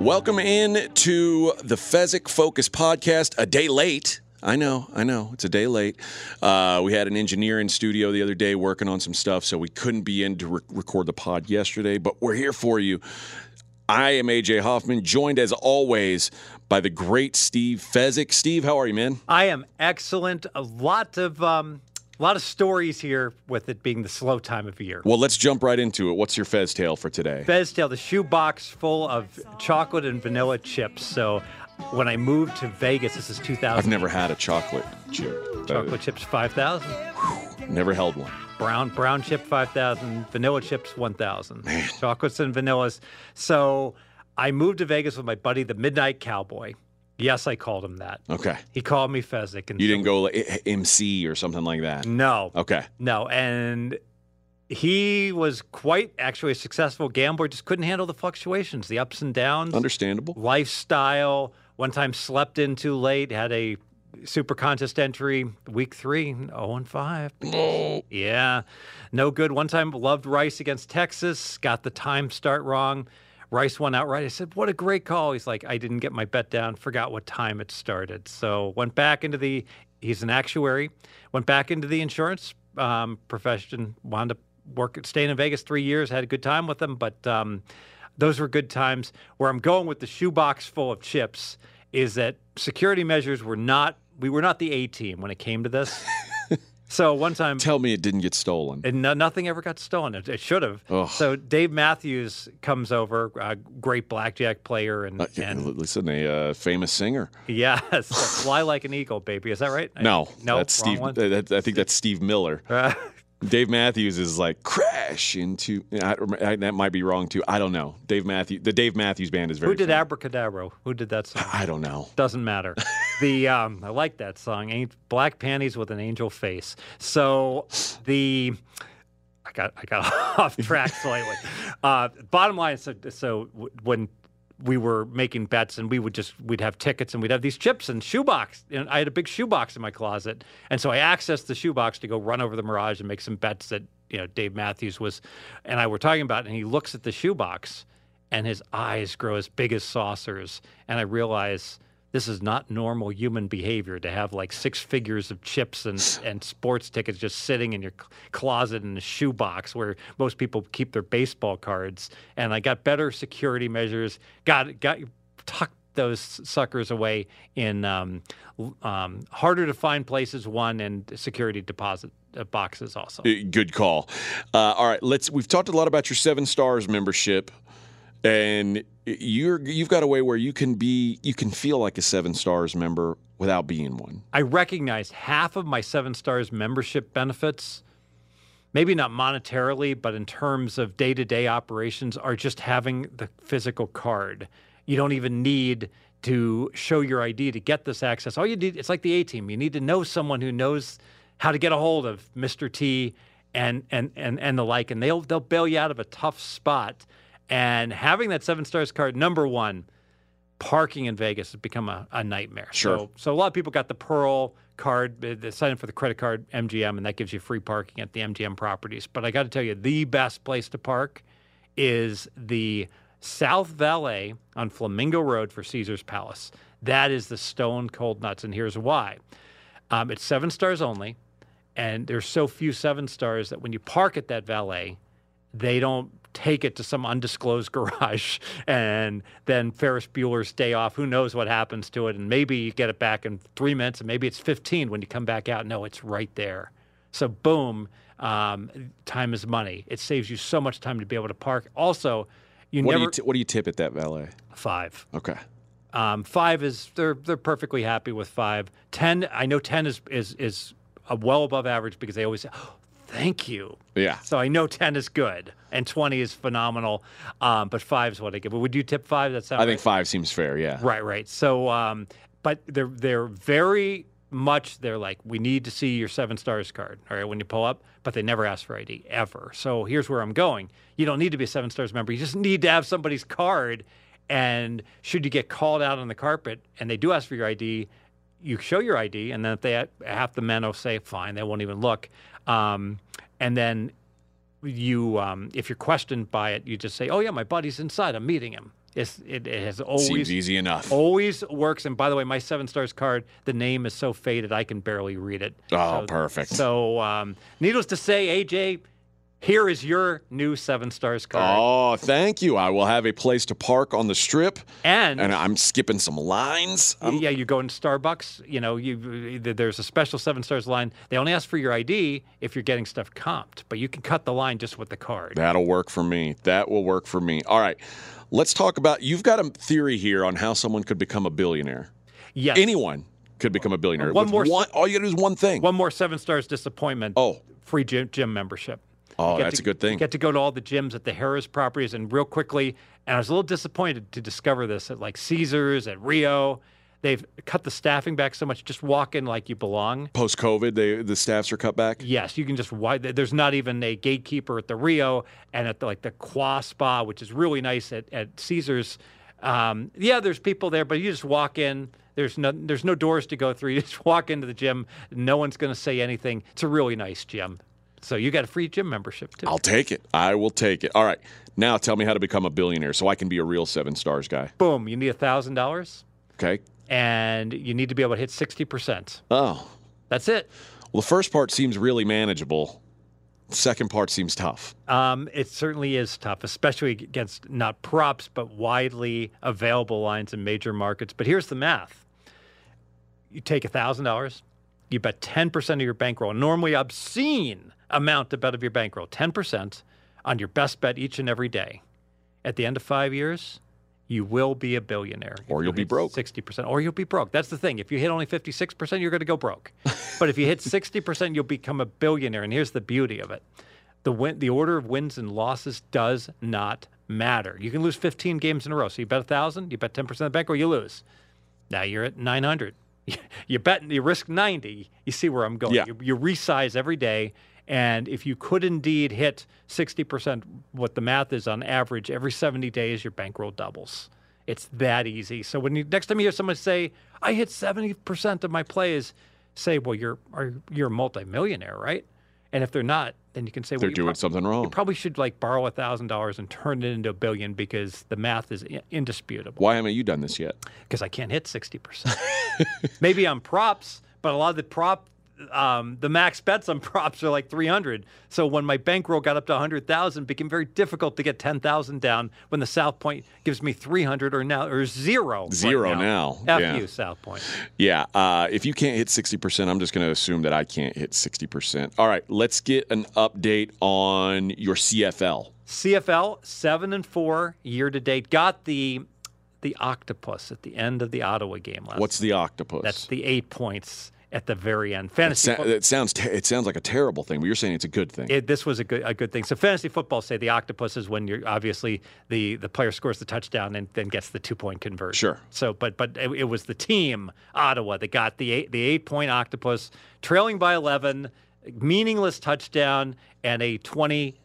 Welcome in to the Fezzik Focus podcast. A day late. I know, I know. It's a day late. Uh, we had an engineer in studio the other day working on some stuff, so we couldn't be in to re- record the pod yesterday, but we're here for you. I am AJ Hoffman, joined as always by the great Steve Fezzik. Steve, how are you, man? I am excellent. A lot of um, a lot of stories here with it being the slow time of year. Well, let's jump right into it. What's your Fez tale for today? Fez tale, the shoebox full of chocolate and vanilla chips. So when I moved to Vegas, this is 2000. I've never had a chocolate chip. chocolate chips 5,000, Uh, never held one. brown brown chip 5,000, vanilla chips 1,000. Chocolates and vanillas. So I moved to Vegas with my buddy, the Midnight Cowboy. Yes, I called him that. Okay. He called me Fezzik. And You didn't go like, MC or something like that. No. Okay. No, and he was quite actually a successful gambler, just couldn't handle the fluctuations, the ups and downs, Understandable. lifestyle. One time slept in too late, had a super contest entry week three, 0 and 5. Oh, Yeah, no good. One time loved Rice against Texas, got the time start wrong. Rice won outright. I said, What a great call. He's like, I didn't get my bet down, forgot what time it started. So went back into the, he's an actuary, went back into the insurance um, profession, wound up working, staying in Vegas three years, had a good time with them. But um, those were good times. Where I'm going with the shoebox full of chips is that security measures were not, we were not the A team when it came to this. So one time, tell me it didn't get stolen. and no, nothing ever got stolen. It, it should have. So Dave Matthews comes over, a great blackjack player, and, Uh, and listen, a uh, famous singer. yes, fly like an eagle, baby. Is that right? No, no, that's Steve. that- I think that's Steve Miller. Uh, Dave Matthews is like crash into. I, I- that might be wrong too. I don't know. Dave Matthews. The Dave Matthews Band is very. who did famous. Abracadabra? Who did that song? I don't know. Doesn't matter. The um, I like that song. Black panties with an angel face. So the I got I got off track slightly. Uh, bottom line, so so when we were making bets and we would just we'd have tickets and we'd have these chips and shoebox. And I had a big shoebox in my closet, and so I accessed the shoebox to go run over the Mirage and make some bets that you know Dave Matthews was and I were talking about. And he looks at the shoebox, and his eyes grow as big as saucers, and I realize this is not normal human behavior to have like six figures of chips and, and sports tickets just sitting in your closet in a shoebox where most people keep their baseball cards. And I got better security measures, got got tucked those suckers away in um, um, harder to find places. One and security deposit uh, boxes also. Uh, Good call. Uh, all right, let's. We've talked a lot about your Seven Stars membership, and you're you've got a way where you can be you can feel like a Seven Stars member without being one. I recognize half of my Seven Stars membership benefits, maybe not monetarily, but in terms of day to day operations, are just having the physical card. You don't even need to show your ID to get this access. All you need, it's like the A team. You need to know someone who knows how to get a hold of Mr. T and and and, and the like, and they'll they'll bail you out of a tough spot. And having that seven stars card, number one, parking in Vegas has become a, a nightmare. Sure. So, so a lot of people got the Pearl card, they sign up for the credit card MGM, and that gives you free parking at the MGM properties. But I got to tell you, the best place to park is the South Valet on Flamingo Road for Caesar's Palace. That is the stone cold nuts, and here's why. Um, it's seven stars only, and there's so few seven stars that when you park at that valet, they don't take it to some undisclosed garage and then Ferris Bueller's day off. Who knows what happens to it? And maybe you get it back in three minutes, and maybe it's 15 when you come back out. No, it's right there. So, boom, um, time is money. It saves you so much time to be able to park. Also, you What do you t- what do you tip at that valet? five. Okay. Um, five is they're they're perfectly happy with five. Ten, I know ten is is is a well above average because they always say, oh, "Thank you." Yeah. So I know ten is good and twenty is phenomenal, um, but five is what I give. But would you tip five? That sounds I think five seems fair. Yeah. Right, right. So, um, but they're they're very much they're like, we need to see your seven stars card, all right, when you pull up, but they never ask for ID ever. So here's where I'm going. You don't need to be a seven stars member. You just need to have somebody's card. And should you get called out on the carpet and they do ask for your ID, you show your ID, and then if they half the men will say fine, they won't even look. Um, and then you, um, if you're questioned by it, you just say, "Oh yeah, my buddy's inside. I'm meeting him." It's, it, it has always Seems easy enough. always works. And by the way, my seven stars card, the name is so faded I can barely read it. Oh, So- perfect. So, um, needless to say, AJ, here is your new seven stars card. Oh, thank you. I will have a place to park on the strip, and and I'm skipping some lines. I'm- yeah, you go into Starbucks. You know, you there's a special seven stars line. They only ask for your ID if you're getting stuff comped, but you can cut the line just with the card. That'll work for me. That will work for me. All right. Let's talk about you've got a theory here on how someone could become a billionaire. yes. Anyone could become a billionaire. One With more one, all you got to do is one thing. One more seven stars disappointment. Oh. free gym, gym membership. Oh, that's to- a good thing. You get to go to all the gyms at the Harrah's properties, and real quickly, and I was a little disappointed to discover this at like Caesars, at Rio. They've cut the staffing back so much. Just walk in like you belong. Post COVID, they the staffs are cut back. Yes, you can just wide. There's not even a gatekeeper at the Rio and at the, like the Qua Spa, which is really nice at, at Caesars. Um, yeah, there's people there, but you just walk in. There's no there's no doors to go through. You just walk into the gym. No one's going to say anything. It's a really nice gym. So you got a free gym membership too. I'll take it. I will take it. All right. Now tell me how to become a billionaire so I can be a real seven stars guy. Boom! You need a thousand dollars, Okay. and you need to be able to hit sixty percent. Oh. That's it. Well, the first part seems really manageable. Second part seems tough. Um, it certainly is tough, especially against not props, but widely available lines in major markets. But here's the math you take a $1,000, you bet 10% of your bankroll, normally obscene amount to bet of your bankroll, 10% on your best bet each and every day. At the end of five years, you will be a billionaire. Or you'll you be broke. 60%, or you'll be broke. That's the thing. If you hit only 56%, you're going to go broke. but if you hit 60%, you'll become a billionaire. And here's the beauty of it the, win, the order of wins and losses does not matter. You can lose 15 games in a row. So you bet 1,000, you bet 10% of the bankroll, you lose. Now you're at 900. You bet, you risk 90. You see where I'm going. Yeah. You, you resize every day. And if you could indeed hit 60%, what the math is on average, every 70 days, your bankroll doubles. It's that easy. So when you next time you hear someone say, I hit 70% of my plays, say, well, you're, are, you're a multimillionaire, right? And if they're not, then you can say, well, They're doing prob- something wrong. you probably should like borrow a thousand dollars and turn it into a billion because the math is i- indisputable. Why haven't you done this yet? Because I can't hit sixty percent. Maybe on props, but a lot of the prop, um, the max bets on props are like three hundred. So when my bankroll got up to hundred thousand, it became very difficult to get ten thousand down. When the South Point gives me three hundred or now or zero. right Zero now, F yeah. you, South Point. Yeah. Uh, if you can't hit 60%, I'm just going to assume that I can't hit 60%. All right. Let's get an update on your CFL. CFL seven and four year to date. Got the the octopus at the end of the Ottawa game last. What's the octopus? That's the eight points at the very end. It, Fantasy. sa- it sounds te- it sounds like a terrible thing, but you're saying it's a good thing. it, this was a good a good thing. So fantasy football say the octopus is when you're obviously the the player scores the touchdown and then gets the two point conversion. Sure. So but but it, it was the team Ottawa that got the eight, the eight point octopus trailing by eleven, meaningless touchdown and a twenty.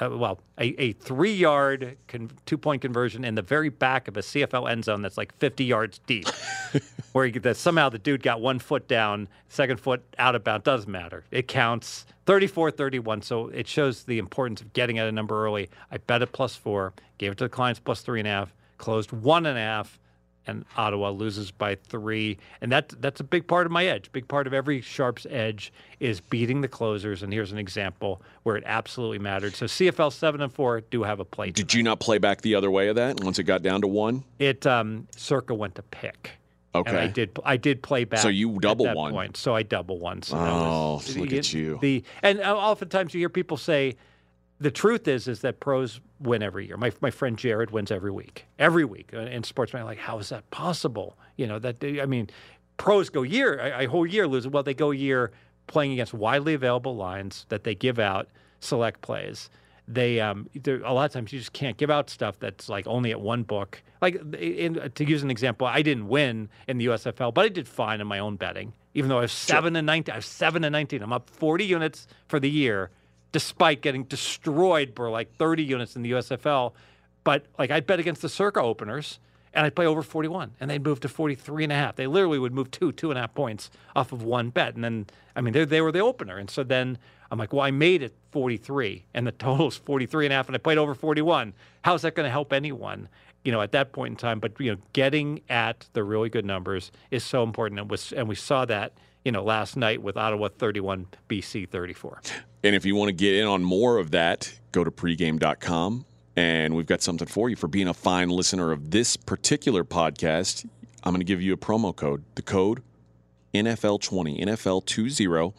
Uh, well, a, a three yard con- two point conversion in the very back of a CFL end zone that's like 50 yards deep, where you, that somehow the dude got one foot down, second foot out of bounds. Doesn't matter. It counts 34 31. So it shows the importance of getting at a number early. I bet it plus four, gave it to the clients plus three and a half, closed one and a half, and Ottawa loses by three. And that that's a big part of my edge. Big part of every sharp's edge is beating the closers. And here's an example where it absolutely mattered. So CFL seven and four do have a play. Did you not play back the other way of that once it got down to one? It um, Circa went to pick. And I did. I did play back. So you at double that won. Point. So I double won. So Oh, was, look at you. The and uh, oftentimes you hear people say, the truth is is that pros win every year. My my friend Jared wins every week, every week uh, in sports. I'm like, how is that possible? You know that I mean, pros go year a, a whole year losing. Well, they go year playing against widely available lines that they give out select plays. They um, a lot of times you just can't give out stuff that's like only at one book. Like in, to use an example, I didn't win in the USFL, but I did fine in my own betting. Even though I was seven and nineteen, I was seven and nineteen. I'm up forty units for the year, despite getting destroyed for like thirty units in the USFL. But like I'd bet against the Circa openers, and I'd play over 41, and they'd move to 43 and a half. They literally would move two, two and a half points off of one bet. And then, I mean, they, were the opener. And so then I'm like, well, I made it 43, and the total's 43 and a half, and I played over 41. How's that going to help anyone? you know, at that point in time. But you know, getting at the really good numbers is so important, and was and we saw that you know last night with Ottawa 31, BC 34. And if you want to get in on more of that, go to pregame.com. And we've got something for you for being a fine listener of this particular podcast. I'm going to give you a promo code. The code NFL20, NFL20.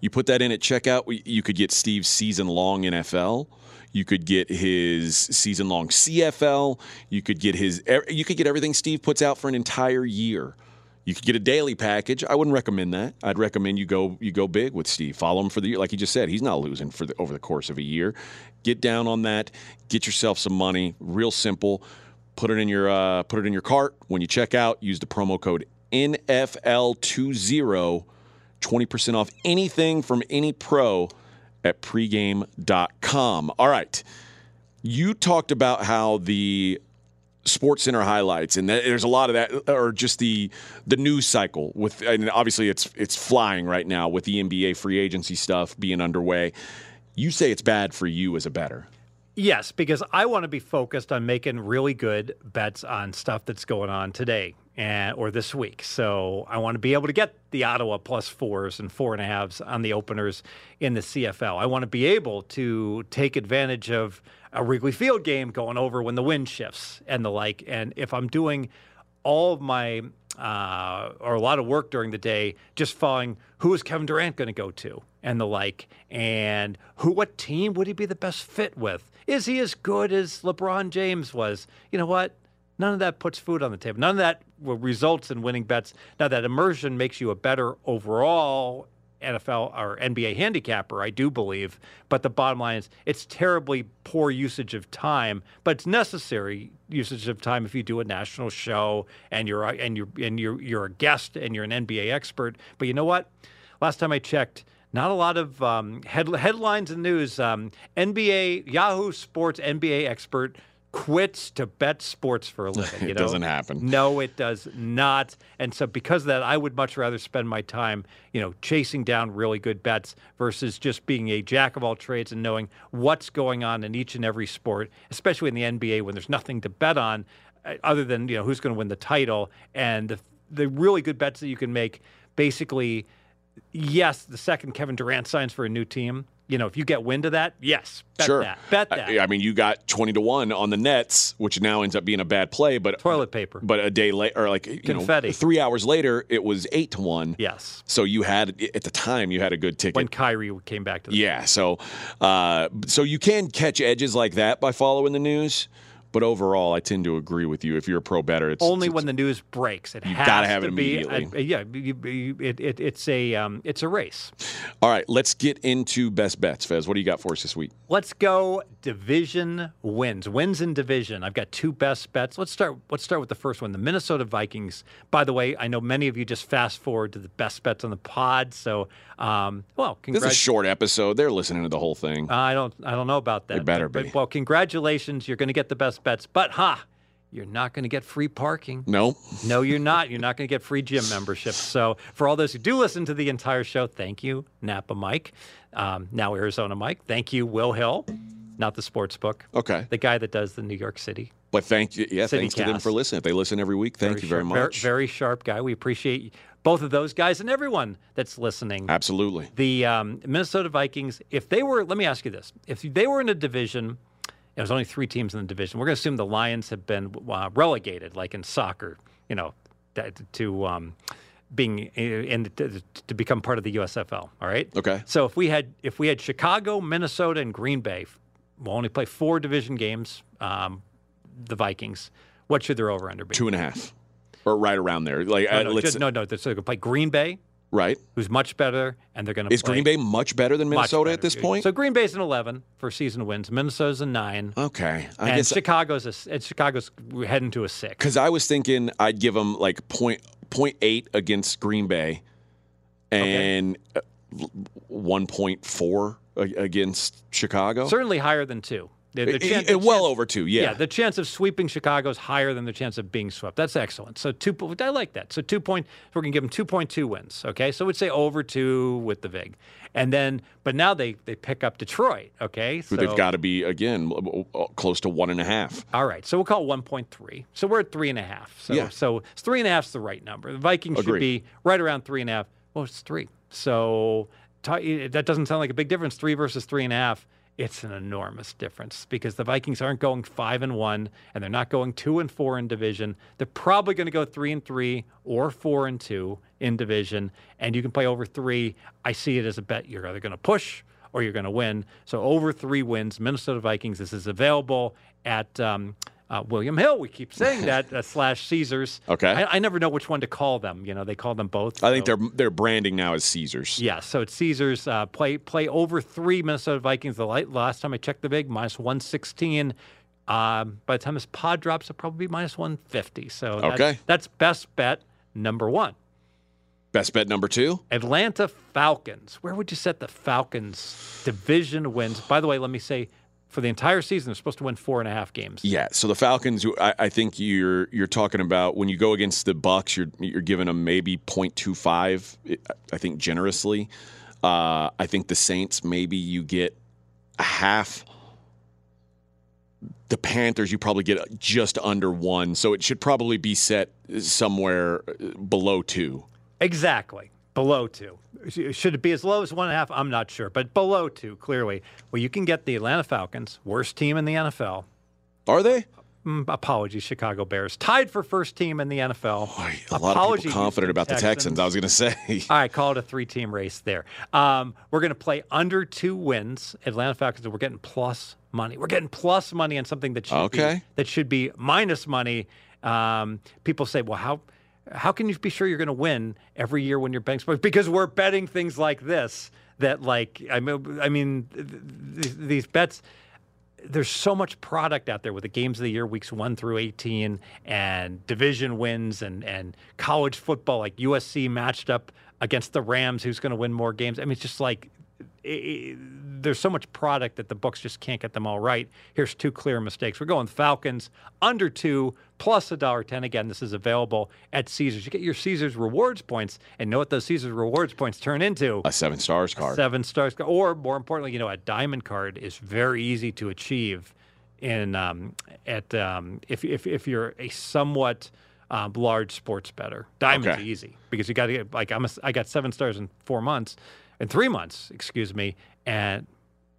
You put that in at checkout, you could get Steve's season long NFL. You could get his season long CFL. You could get his you could get everything Steve puts out for an entire year. You could get a daily package. I wouldn't recommend that. I'd recommend you go you go big with Steve. Follow him for the year, like he just said. He's not losing for the, over the course of a year. Get down on that. Get yourself some money. Real simple. Put it in your uh, put it in your cart when you check out. Use the promo code NFL20. 20% off anything from any pro at pregame.com. All right. You talked about how the Sports Center highlights, and there's a lot of that, or just the the news cycle with, and obviously it's it's flying right now with the NBA free agency stuff being underway. You say it's bad for you as a better. Yes, because I want to be focused on making really good bets on stuff that's going on today and, or this week. So I want to be able to get the Ottawa plus fours and four and a halves on the openers in the CFL. I want to be able to take advantage of a Wrigley Field game going over when the wind shifts and the like. And if I'm doing all of my uh, or a lot of work during the day just following who is Kevin Durant going to go to and the like, and who what team would he be the best fit with? Is he as good as LeBron James was? You know what? None of that puts food on the table. None of that results in winning bets. Now, that immersion makes you a better overall NFL or NBA handicapper, I do believe. But the bottom line is it's terribly poor usage of time, but it's necessary usage of time if you do a national show and you're and you're and you're you're a guest and you're an NBA expert. But you know what? Last time I checked, not a lot of um, head, headlines and news. Um, NBA Yahoo Sports NBA expert quits to bet sports for a living. You it know? doesn't happen. No, it does not. And so, because of that, I would much rather spend my time, you know, chasing down really good bets versus just being a jack of all trades and knowing what's going on in each and every sport, especially in the NBA when there's nothing to bet on uh, other than you know who's going to win the title and the the really good bets that you can make. Basically, yes, the second Kevin Durant signs for a new team you know, if you get wind of that, yes, bet sure. that. Bet that. I, I, mean, you got twenty to one on the Nets, which now ends up being a bad play. But toilet paper. But a day later, or like you confetti. Know, three hours later, it was eight to one. Yes. So you had at the time you had a good ticket when Kyrie came back to. the Yeah. So, uh, so you can catch edges like that by following the news. But overall, I tend to agree with you. If you're a pro better, it's only it's, when the news breaks. It you has gotta have to it be. immediately. A, yeah, you, you, it, it, it's a um, it's a race. All right, let's get into best bets, Fez. What do you got for us this week? Let's go division wins. Wins in division. I've got two best bets. Let's start. Let's start with the first one. The Minnesota Vikings. By the way, I know many of you just fast forward to the best bets on the pod. So, um, well, this is a short episode. They're listening to the whole thing. Uh, I don't. I don't know about that. Better but, be. But, well, congratulations. You're going to get the best bets. But ha. You're not going to get free parking. No. No, you're not. You're not going to get free gym membership. So, for all those who do listen to the entire show, thank you, Napa Mike, um, now Arizona Mike. Thank you, Will Hill, not the sports book. Okay. The guy that does the New York City. But thank you. Yeah, City thanks to them for listening. If they listen every week, thank you very sharp, much. Very, very sharp guy. We appreciate both of those guys and everyone that's listening. Absolutely. The um, Minnesota Vikings, if they were, let me ask you this: if they were in a division and there's only three teams in the division. We're going to assume the Lions have been uh, relegated, like in soccer, you know, to um, being in to, to become part of the USFL. All right. Okay. So if we had if we had Chicago, Minnesota, and Green Bay, we'll only play four division games. Um, the Vikings. What should their over under be? Two and a half, or right around there. Like no, uh, no, just, no, no. So they're going to play Green Bay, right. who's much better, and they're going to Is Green Bay much better than Minnesota better. at this point? So Green Bay's an 11 for season wins. Minnesota's a nine. okay, I and guess Chicago's a, and Chicago's heading to a six. because I was thinking I'd give them like point point eight against Green Bay, and one point four against Chicago. Certainly higher than two. The, the I- chan- I- well chance- over two, yeah. Yeah, the chance of sweeping Chicago is higher than the chance of being swept. That's excellent. So two, I like that. So two point, we're gonna give them two point two wins. Okay, so we'd say over two with the vig, and then, but now they they pick up Detroit. Okay, so They've got to be again close to one and a half. all right, so we'll call it one point three. So we're at three and a half. So Yeah. so it's three and a half is the right number. The Vikings should be right around three and a half. Well, it's three. So that doesn't sound like a big difference. Three versus three and a half. It's an enormous difference because the Vikings aren't going five and one, and they're not going two and four in division. They're probably going to go three and three or four and two in division, and you can play over three. I see it as a bet. You're either going to push or you're going to win. So over three wins, Minnesota Vikings. This is available at um, uh, William Hill. We keep saying that uh, slash Caesars. Okay. I, I never know which one to call them. You know, they call them both. I think so- their their branding now is Caesars. yeah, so it's Caesars. Uh, play play over three Minnesota Vikings. The light, last time I checked the vig minus one sixteen. Um, by the time this pod drops, it'll probably be minus one fifty. So that's, Okay. that's best bet number one. Best bet number two. Atlanta Falcons. Where would you set the Falcons division wins? By the way, let me say, for the entire season, they're supposed to win four and a half games. Yeah, so the Falcons, I, I think you're you're talking about when you go against the Bucs, you're you're giving them maybe 0.25. I think generously. Uh, I think the Saints maybe you get a half. The Panthers, you probably get just under one, so it should probably be set somewhere below two. Exactly. Below two. Should it be as low as one and a half? I'm not sure, but below two, clearly. Well, you can get the Atlanta Falcons, worst team in the NFL. Are they? Mm, apologies, Chicago Bears, tied for first team in the NFL. Boy, a lot of Apologies, people confident Houston about the Texans. I was going to say. All right, call it a three-team race there. Um, we're going to play under two wins. Atlanta Falcons. We're getting plus money. We're getting plus money on something that should Okay. be that should be minus money. Um, people say, "Well, how how can you be sure you're going to win every year when betting sports?" Because we're betting things like this. That like I mean, I mean, th- th- these bets there's so much product out there with the games of the year weeks 1 through 18 and division wins and and college football like USC matched up against the Rams who's going to win more games. I mean it's just like i i there's so much product that the books just can't get them all right. Here's two clear mistakes. We're going Falcons under 2 plus a dollar 10 again. This is available at Caesars. You get your Caesars rewards points and know what those Caesars rewards points turn into a seven stars card. seven stars, card, or more importantly, you know, a diamond card is very easy to achieve. In um, at um, if, if if you're a somewhat um, large sports better, diamond's Okay. easy because you got to get like I'm a, I got seven stars in four months, in three months, excuse me, and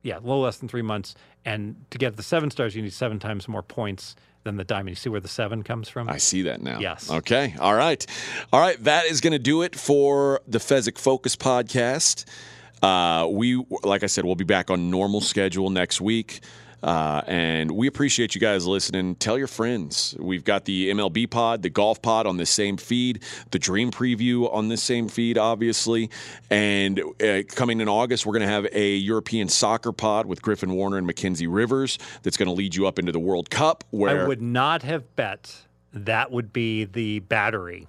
yeah, a little less than three months. And to get the seven stars, you need seven times more points than the diamond. You see where the seven comes from? I see that now. Yes. Okay. All right. All right. That is going to do it for the Fezzik Focus podcast. Uh, we, like I said, we'll be back on normal schedule next week. Uh, and we appreciate you guys listening. Tell your friends. We've got the MLB pod, the golf pod on the same feed, the dream preview on the same feed, obviously. And uh, coming in August, we're going to have a European soccer pod with Griffin Warner and Mackenzie Rivers that's going to lead you up into the World Cup. Where I would not have bet that would be the battery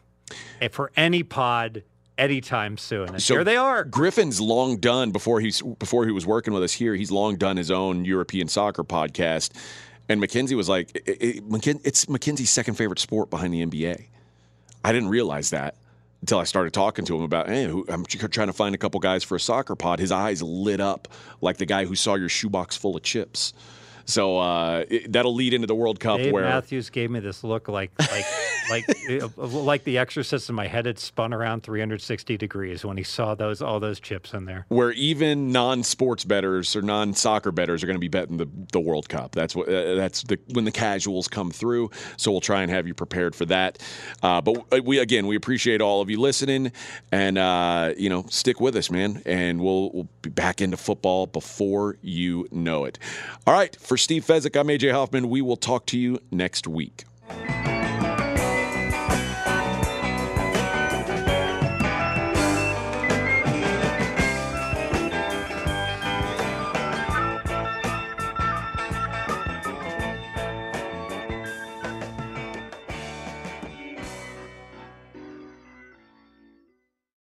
eh, for any pod anytime soon. And So here they are. Griffin's long done before he's before he was working with us here. He's long done his own European soccer podcast, and Mackenzie was like, it, it, McKin- "It's Mackenzie's second favorite sport behind the NBA." I didn't realize that until I started talking to him about, "Hey, who, I'm trying to find a couple guys for a soccer pod." His eyes lit up like the guy who saw your shoebox full of chips. So uh, it, that'll lead into the World Cup Dave where Matthews gave me this look like like like uh, like the Exorcist, and my head had spun around 360 degrees when he saw those all those chips in there. where even non-sports betters or non-soccer betters are going to be betting the, the World Cup. That's what uh, that's the when the casuals come through. So we'll try and have you prepared for that. Uh, but we again we appreciate all of you listening, and uh, you know stick with us, man. And we'll we'll be back into football before you know it. All right, for Steve Fezzik, I'm AJ Hoffman. We will talk to you next week.